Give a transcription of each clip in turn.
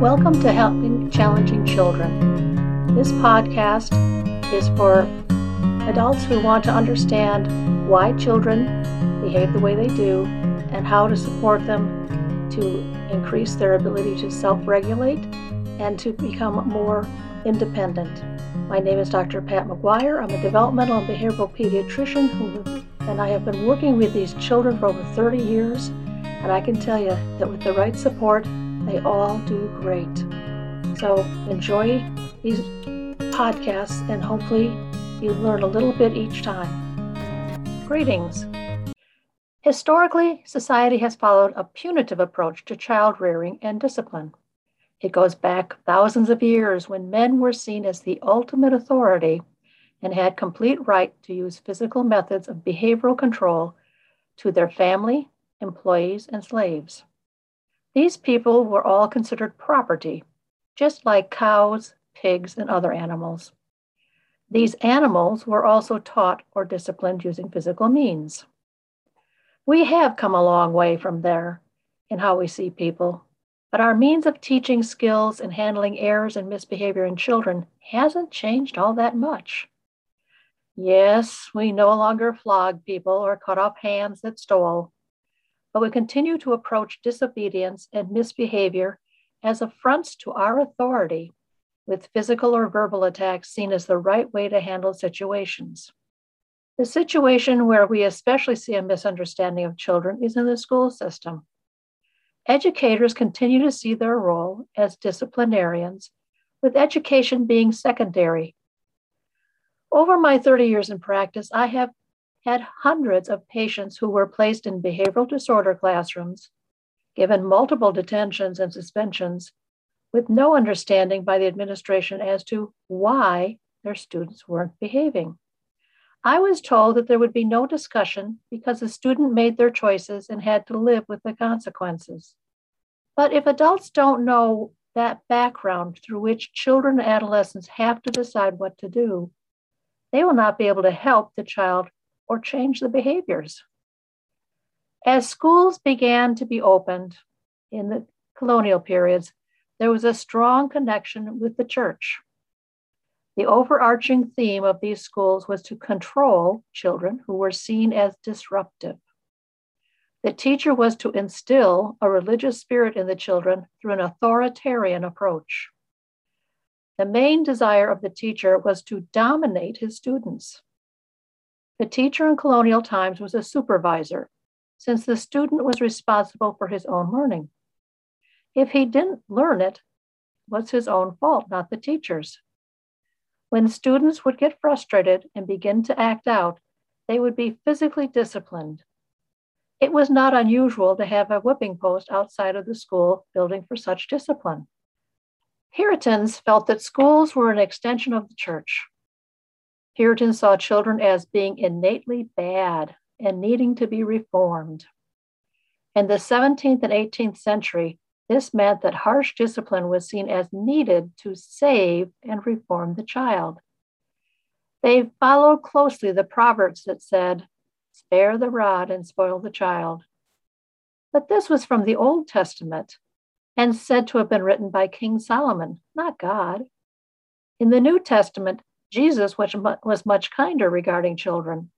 Welcome to Helping Challenging Children. This podcast is for adults who want to understand why children behave the way they do and how to support them to increase their ability to self regulate and to become more independent. My name is Dr. Pat McGuire. I'm a developmental and behavioral pediatrician who, and I have been working with these children for over 30 years. And I can tell you that with the right support, they all do great. So enjoy these podcasts and hopefully you learn a little bit each time. Greetings. Historically, society has followed a punitive approach to child rearing and discipline. It goes back thousands of years when men were seen as the ultimate authority and had complete right to use physical methods of behavioral control to their family, employees, and slaves. These people were all considered property, just like cows, pigs, and other animals. These animals were also taught or disciplined using physical means. We have come a long way from there in how we see people but our means of teaching skills and handling errors and misbehavior in children hasn't changed all that much. Yes, we no longer flog people or cut off hands that stole, but we continue to approach disobedience and misbehavior as affronts to our authority, with physical or verbal attacks seen as the right way to handle situations. The situation where we especially see a misunderstanding of children is in the school system. Educators continue to see their role as disciplinarians, with education being secondary. Over my 30 years in practice, I have had hundreds of patients who were placed in behavioral disorder classrooms, given multiple detentions and suspensions, with no understanding by the administration as to why their students weren't behaving. I was told that there would be no discussion because the student made their choices and had to live with the consequences. But if adults don't know that background through which children and adolescents have to decide what to do, they will not be able to help the child or change the behaviors. As schools began to be opened in the colonial periods, there was a strong connection with the church. The overarching theme of these schools was to control children who were seen as disruptive. The teacher was to instill a religious spirit in the children through an authoritarian approach. The main desire of the teacher was to dominate his students. The teacher in colonial times was a supervisor, since the student was responsible for his own learning. If he didn't learn it, it was his own fault, not the teacher's. When students would get frustrated and begin to act out, they would be physically disciplined. It was not unusual to have a whipping post outside of the school building for such discipline. Puritans felt that schools were an extension of the church. Puritans saw children as being innately bad and needing to be reformed. In the 17th and 18th century, this meant that harsh discipline was seen as needed to save and reform the child. They followed closely the proverbs that said, Spare the rod and spoil the child. But this was from the Old Testament and said to have been written by King Solomon, not God. In the New Testament, Jesus was much kinder regarding children.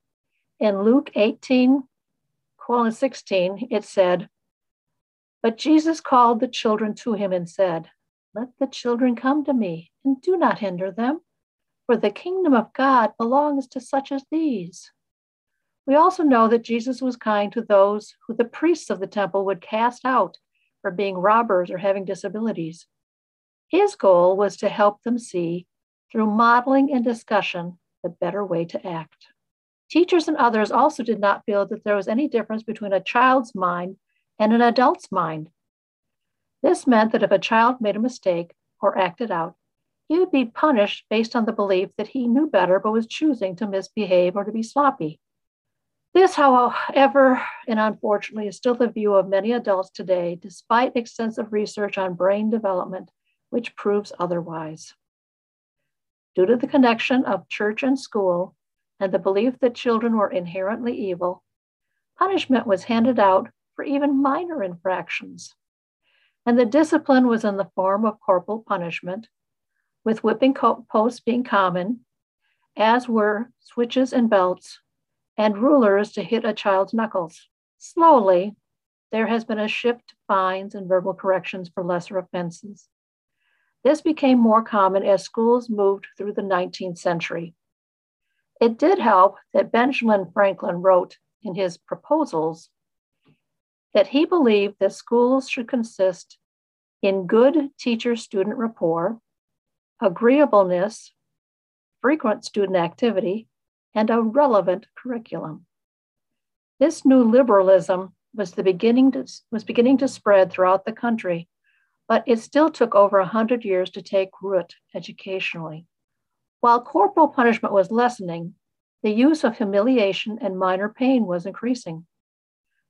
In Luke 18, 16, it said, but Jesus called the children to him and said, Let the children come to me, and do not hinder them, for the kingdom of God belongs to such as these. We also know that Jesus was kind to those who the priests of the temple would cast out for being robbers or having disabilities. His goal was to help them see, through modeling and discussion, the better way to act. Teachers and others also did not feel that there was any difference between a child's mind and an adult's mind. This meant that if a child made a mistake or acted out, he would be punished based on the belief that he knew better but was choosing to misbehave or to be sloppy. This, however, and unfortunately, is still the view of many adults today, despite extensive research on brain development, which proves otherwise. Due to the connection of church and school and the belief that children were inherently evil, punishment was handed out for even minor infractions. and the discipline was in the form of corporal punishment, with whipping posts being common, as were switches and belts, and rulers to hit a child's knuckles. Slowly, there has been a shift to fines and verbal corrections for lesser offenses. This became more common as schools moved through the 19th century. It did help that Benjamin Franklin wrote in his proposals that he believed that schools should consist in good teacher student rapport, agreeableness, frequent student activity, and a relevant curriculum. This new liberalism was, the beginning to, was beginning to spread throughout the country, but it still took over 100 years to take root educationally. While corporal punishment was lessening, the use of humiliation and minor pain was increasing.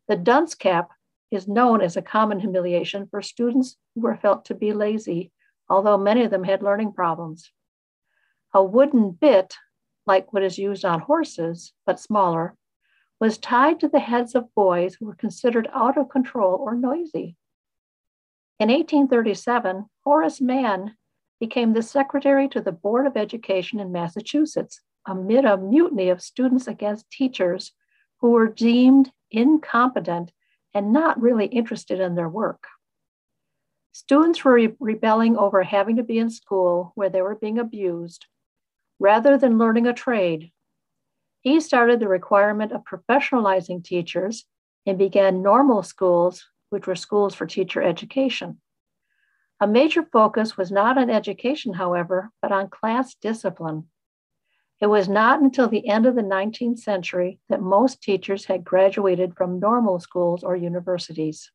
The dunce cap is known as a common humiliation for students who were felt to be lazy, although many of them had learning problems. A wooden bit, like what is used on horses, but smaller, was tied to the heads of boys who were considered out of control or noisy. In 1837, Horace Mann became the secretary to the Board of Education in Massachusetts amid a mutiny of students against teachers who were deemed incompetent and not really interested in their work. Students were re- rebelling over having to be in school where they were being abused rather than learning a trade he started the requirement of professionalizing teachers and began normal schools, which were schools for teacher education. A major focus was not on education, however, but on class discipline. It was not until the end of the 19th century that most teachers had graduated from normal schools or universities.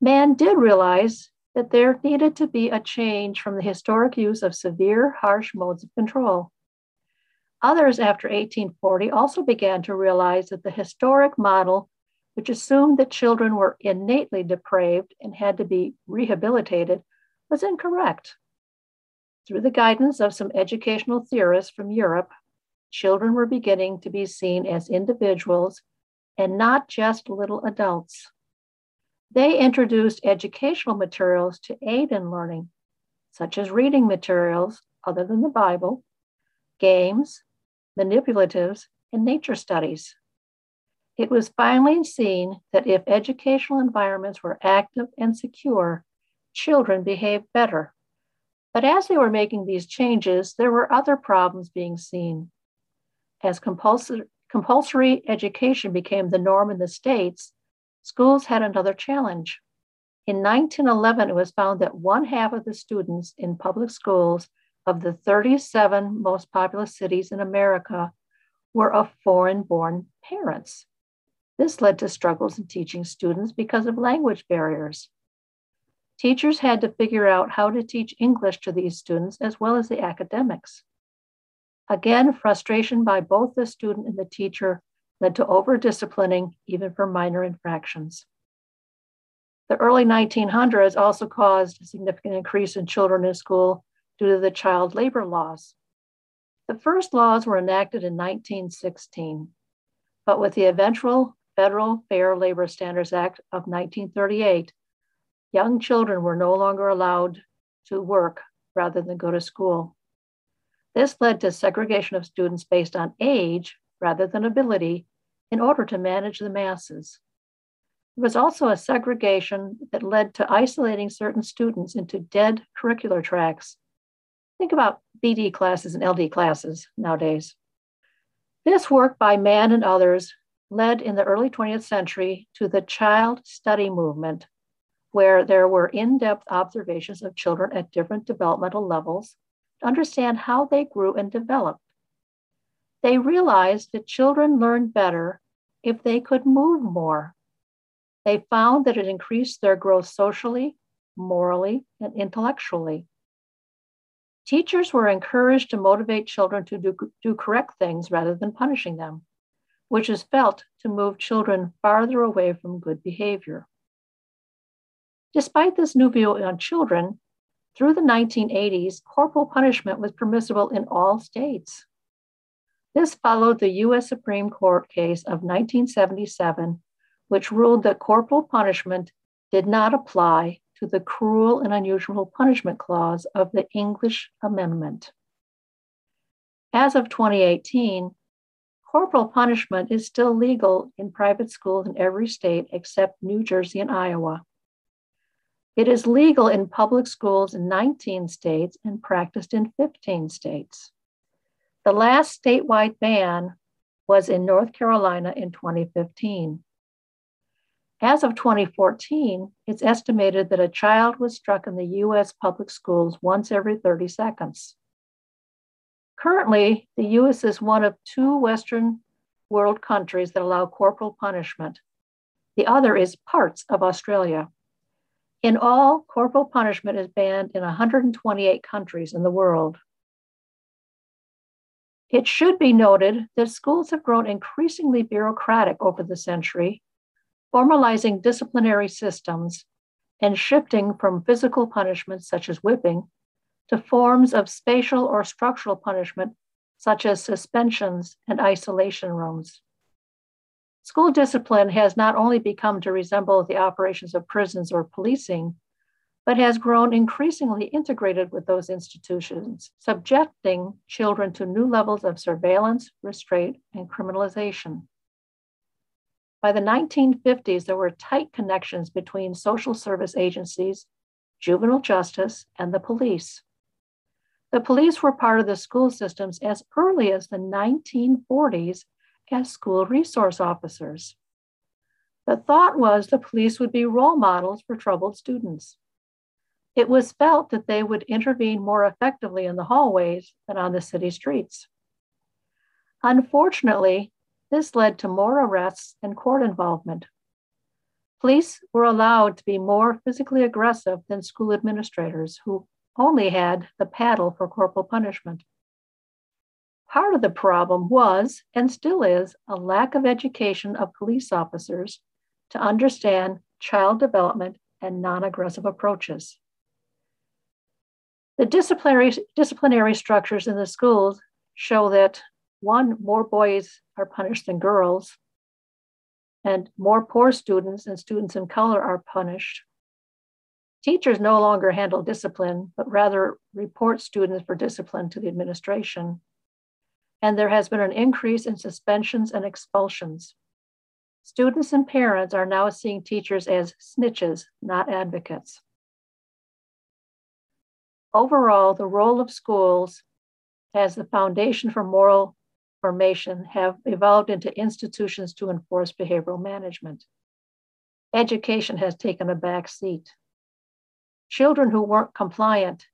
Mann did realize that there needed to be a change from the historic use of severe, harsh modes of control. Others after 1840 also began to realize that the historic model, which assumed that children were innately depraved and had to be rehabilitated, was incorrect. Through the guidance of some educational theorists from Europe, children were beginning to be seen as individuals and not just little adults. They introduced educational materials to aid in learning, such as reading materials other than the Bible, games, manipulatives, and nature studies. It was finally seen that if educational environments were active and secure, children behaved better. But as they were making these changes, there were other problems being seen. As compulsory, compulsory education became the norm in the States, schools had another challenge. In 1911, it was found that one half of the students in public schools of the 37 most populous cities in America were of foreign born parents. This led to struggles in teaching students because of language barriers. Teachers had to figure out how to teach English to these students as well as the academics. Again, frustration by both the student and the teacher led to over disciplining, even for minor infractions. The early 1900s also caused a significant increase in children in school due to the child labor laws. The first laws were enacted in 1916, but with the eventual Federal Fair Labor Standards Act of 1938, young children were no longer allowed to work rather than go to school. This led to segregation of students based on age rather than ability in order to manage the masses. There was also a segregation that led to isolating certain students into dead curricular tracks Think about BD classes and LD classes nowadays. This work by Mann and others led in the early 20th century to the child study movement, where there were in depth observations of children at different developmental levels to understand how they grew and developed. They realized that children learned better if they could move more. They found that it increased their growth socially, morally, and intellectually. Teachers were encouraged to motivate children to do, do correct things rather than punishing them, which is felt to move children farther away from good behavior. Despite this new view on children, through the 1980s, corporal punishment was permissible in all states. This followed the U.S. Supreme Court case of 1977, which ruled that corporal punishment did not apply to the cruel and unusual punishment clause of the English Amendment. As of 2018, corporal punishment is still legal in private schools in every state except New Jersey and Iowa. It is legal in public schools in 19 states and practiced in 15 states. The last statewide ban was in North Carolina in 2015. As of 2014, it's estimated that a child was struck in the US public schools once every 30 seconds. Currently, the US is one of two Western world countries that allow corporal punishment. The other is parts of Australia. In all, corporal punishment is banned in 128 countries in the world. It should be noted that schools have grown increasingly bureaucratic over the century formalizing disciplinary systems and shifting from physical punishments such as whipping, to forms of spatial or structural punishment, such as suspensions and isolation rooms. School discipline has not only become to resemble the operations of prisons or policing, but has grown increasingly integrated with those institutions, subjecting children to new levels of surveillance, restraint, and criminalization. By the 1950s, there were tight connections between social service agencies, juvenile justice, and the police. The police were part of the school systems as early as the 1940s as school resource officers. The thought was the police would be role models for troubled students. It was felt that they would intervene more effectively in the hallways than on the city streets. Unfortunately, this led to more arrests and court involvement. Police were allowed to be more physically aggressive than school administrators, who only had the paddle for corporal punishment. Part of the problem was, and still is, a lack of education of police officers to understand child development and non aggressive approaches. The disciplinary, disciplinary structures in the schools show that one, more boys are punished than girls, and more poor students and students in color are punished. Teachers no longer handle discipline, but rather report students for discipline to the administration. And there has been an increase in suspensions and expulsions. Students and parents are now seeing teachers as snitches, not advocates. Overall, the role of schools as the foundation for moral formation have evolved into institutions to enforce behavioral management. Education has taken a back seat. Children who weren't compliant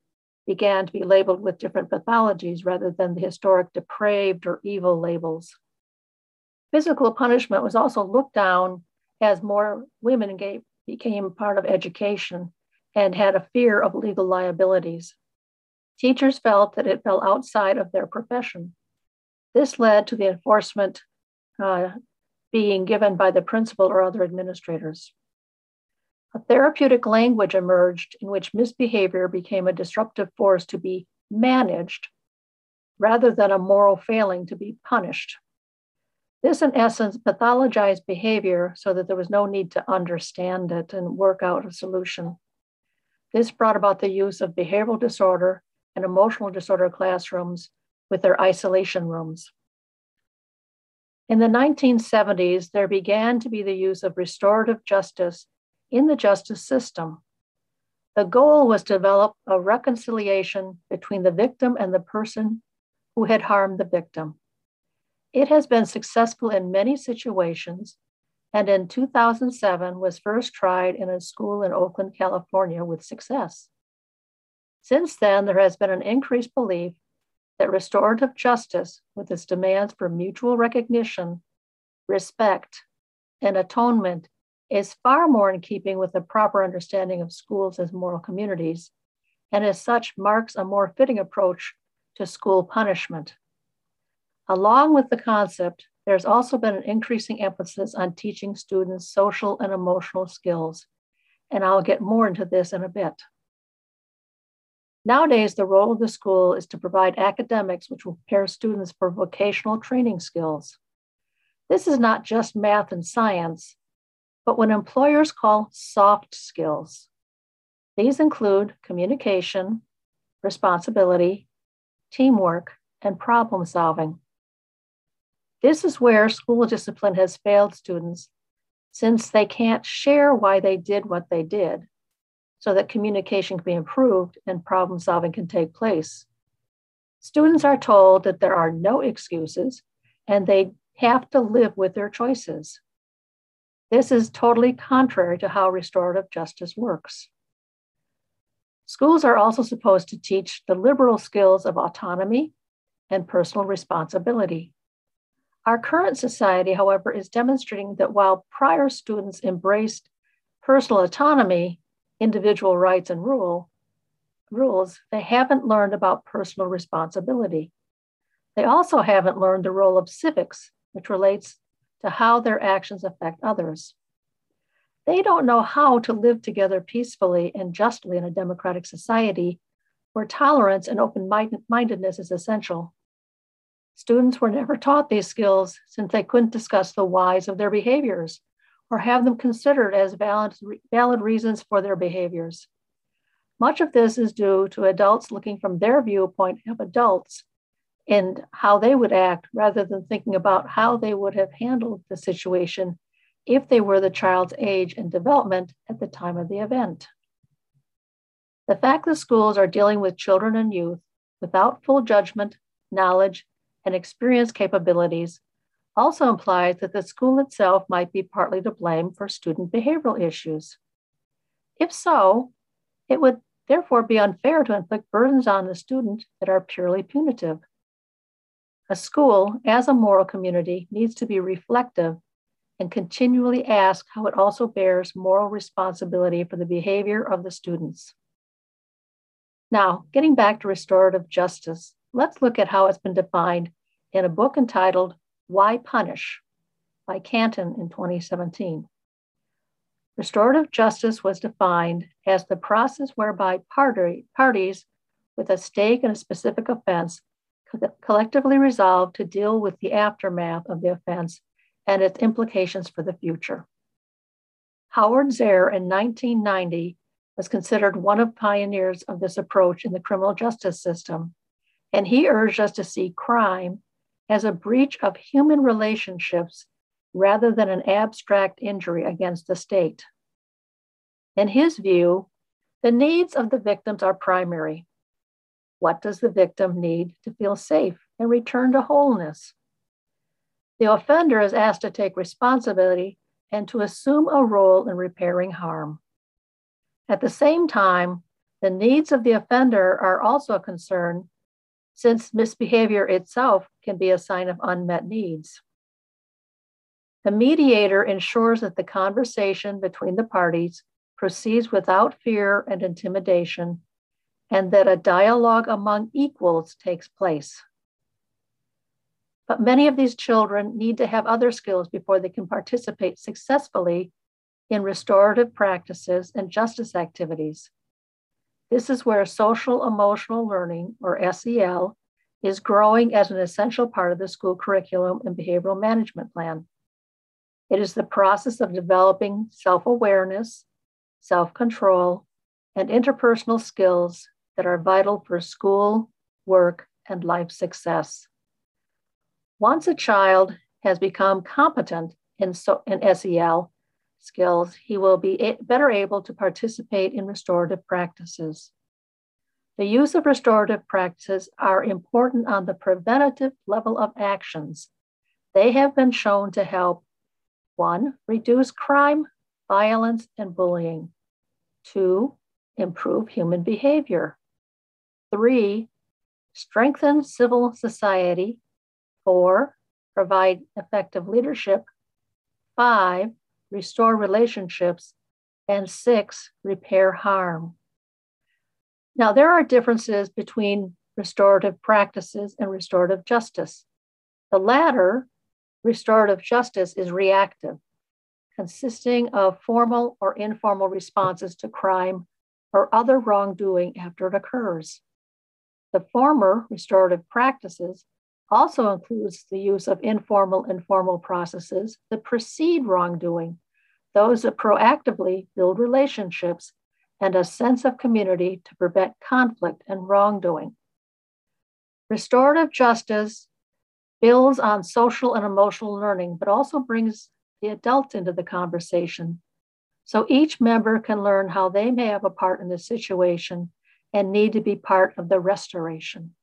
began to be labeled with different pathologies rather than the historic depraved or evil labels. Physical punishment was also looked down as more women gave, became part of education and had a fear of legal liabilities. Teachers felt that it fell outside of their profession. This led to the enforcement uh, being given by the principal or other administrators. A therapeutic language emerged in which misbehavior became a disruptive force to be managed rather than a moral failing to be punished. This, in essence, pathologized behavior so that there was no need to understand it and work out a solution. This brought about the use of behavioral disorder and emotional disorder classrooms with their isolation rooms. In the 1970s, there began to be the use of restorative justice in the justice system. The goal was to develop a reconciliation between the victim and the person who had harmed the victim. It has been successful in many situations, and in 2007 was first tried in a school in Oakland, California with success. Since then, there has been an increased belief that restorative justice, with its demands for mutual recognition, respect, and atonement, is far more in keeping with the proper understanding of schools as moral communities, and as such marks a more fitting approach to school punishment. Along with the concept, there's also been an increasing emphasis on teaching students social and emotional skills, and I'll get more into this in a bit. Nowadays, the role of the school is to provide academics which will prepare students for vocational training skills. This is not just math and science, but what employers call soft skills. These include communication, responsibility, teamwork, and problem solving. This is where school discipline has failed students since they can't share why they did what they did so that communication can be improved and problem solving can take place. Students are told that there are no excuses and they have to live with their choices. This is totally contrary to how restorative justice works. Schools are also supposed to teach the liberal skills of autonomy and personal responsibility. Our current society, however, is demonstrating that while prior students embraced personal autonomy, individual rights, and rule, rules, they haven't learned about personal responsibility. They also haven't learned the role of civics, which relates to how their actions affect others. They don't know how to live together peacefully and justly in a democratic society where tolerance and open mindedness is essential. Students were never taught these skills since they couldn't discuss the whys of their behaviors or have them considered as valid, valid reasons for their behaviors. Much of this is due to adults looking from their viewpoint of adults and how they would act rather than thinking about how they would have handled the situation if they were the child's age and development at the time of the event. The fact that schools are dealing with children and youth without full judgment, knowledge, and experience capabilities also implies that the school itself might be partly to blame for student behavioral issues. If so, it would therefore be unfair to inflict burdens on the student that are purely punitive. A school, as a moral community, needs to be reflective and continually ask how it also bears moral responsibility for the behavior of the students. Now, getting back to restorative justice, let's look at how it's been defined in a book entitled Why Punish by Canton in 2017. Restorative justice was defined as the process whereby party, parties with a stake in a specific offense collectively resolve to deal with the aftermath of the offense and its implications for the future. Howard Zehr in 1990 was considered one of pioneers of this approach in the criminal justice system, and he urged us to see crime as a breach of human relationships rather than an abstract injury against the state. In his view, the needs of the victims are primary. What does the victim need to feel safe and return to wholeness? The offender is asked to take responsibility and to assume a role in repairing harm. At the same time, the needs of the offender are also a concern since misbehavior itself can be a sign of unmet needs. The mediator ensures that the conversation between the parties proceeds without fear and intimidation, and that a dialogue among equals takes place. But many of these children need to have other skills before they can participate successfully in restorative practices and justice activities. This is where social emotional learning, or SEL, is growing as an essential part of the school curriculum and behavioral management plan. It is the process of developing self awareness, self control, and interpersonal skills that are vital for school, work, and life success. Once a child has become competent in, so, in SEL skills, he will be a- better able to participate in restorative practices. The use of restorative practices are important on the preventative level of actions. They have been shown to help one, reduce crime, violence, and bullying. Two, improve human behavior. Three, strengthen civil society Four, provide effective leadership. Five, restore relationships. And six, repair harm. Now, there are differences between restorative practices and restorative justice. The latter, restorative justice, is reactive, consisting of formal or informal responses to crime or other wrongdoing after it occurs. The former, restorative practices, also includes the use of informal and formal processes that precede wrongdoing, those that proactively build relationships and a sense of community to prevent conflict and wrongdoing. Restorative justice builds on social and emotional learning, but also brings the adults into the conversation. So each member can learn how they may have a part in the situation and need to be part of the restoration.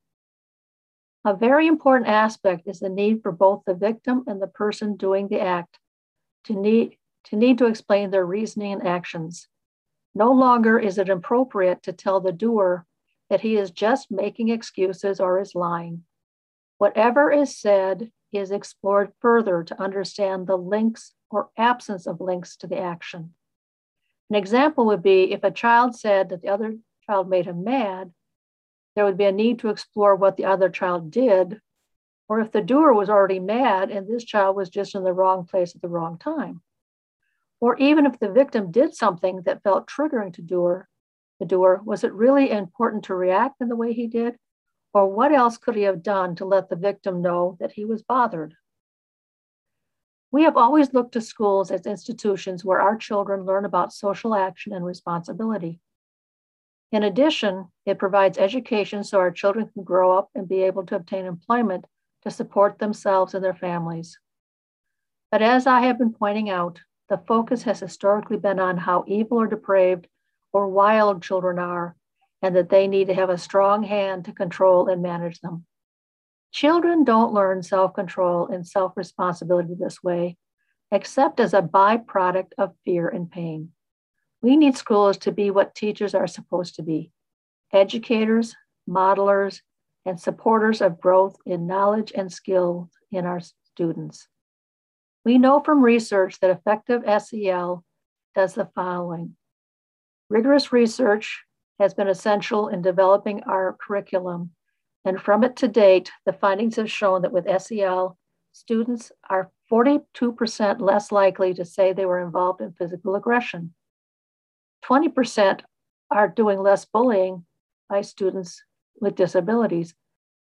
A very important aspect is the need for both the victim and the person doing the act to need to need to explain their reasoning and actions. No longer is it appropriate to tell the doer that he is just making excuses or is lying. Whatever is said is explored further to understand the links or absence of links to the action. An example would be if a child said that the other child made him mad, there would be a need to explore what the other child did, or if the doer was already mad and this child was just in the wrong place at the wrong time. Or even if the victim did something that felt triggering to doer, the doer, was it really important to react in the way he did? Or what else could he have done to let the victim know that he was bothered? We have always looked to schools as institutions where our children learn about social action and responsibility. In addition, it provides education so our children can grow up and be able to obtain employment to support themselves and their families. But as I have been pointing out, the focus has historically been on how evil or depraved or wild children are and that they need to have a strong hand to control and manage them. Children don't learn self control and self responsibility this way, except as a byproduct of fear and pain. We need schools to be what teachers are supposed to be educators, modelers, and supporters of growth in knowledge and skill in our students. We know from research that effective SEL does the following rigorous research has been essential in developing our curriculum. And from it to date, the findings have shown that with SEL, students are 42% less likely to say they were involved in physical aggression. 20% are doing less bullying by students with disabilities.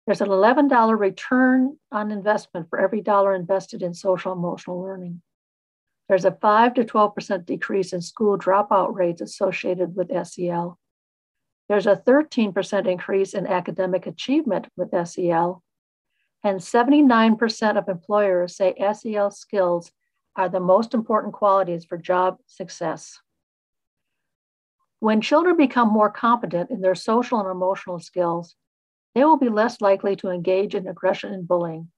There's an $11 return on investment for every dollar invested in social emotional learning. There's a 5 to 12% decrease in school dropout rates associated with SEL. There's a 13% increase in academic achievement with SEL, and 79% of employers say SEL skills are the most important qualities for job success. When children become more competent in their social and emotional skills, they will be less likely to engage in aggression and bullying,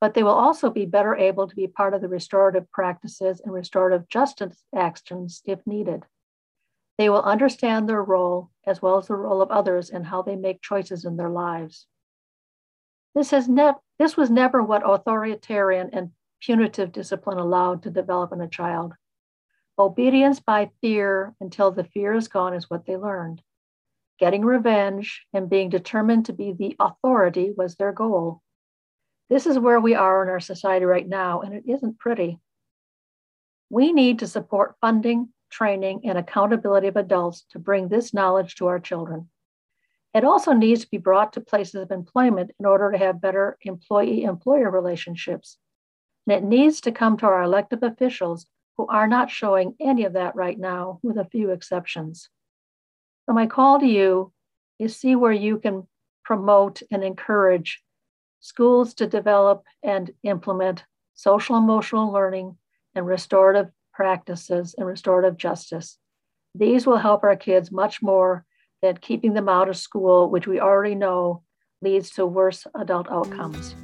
but they will also be better able to be part of the restorative practices and restorative justice actions if needed. They will understand their role as well as the role of others and how they make choices in their lives. This, has this was never what authoritarian and punitive discipline allowed to develop in a child. Obedience by fear until the fear is gone is what they learned. Getting revenge and being determined to be the authority was their goal. This is where we are in our society right now, and it isn't pretty. We need to support funding, training, and accountability of adults to bring this knowledge to our children. It also needs to be brought to places of employment in order to have better employee employer relationships. And it needs to come to our elected officials who are not showing any of that right now, with a few exceptions. So, my call to you is see where you can promote and encourage schools to develop and implement social emotional learning and restorative practices and restorative justice. These will help our kids much more than keeping them out of school, which we already know leads to worse adult outcomes.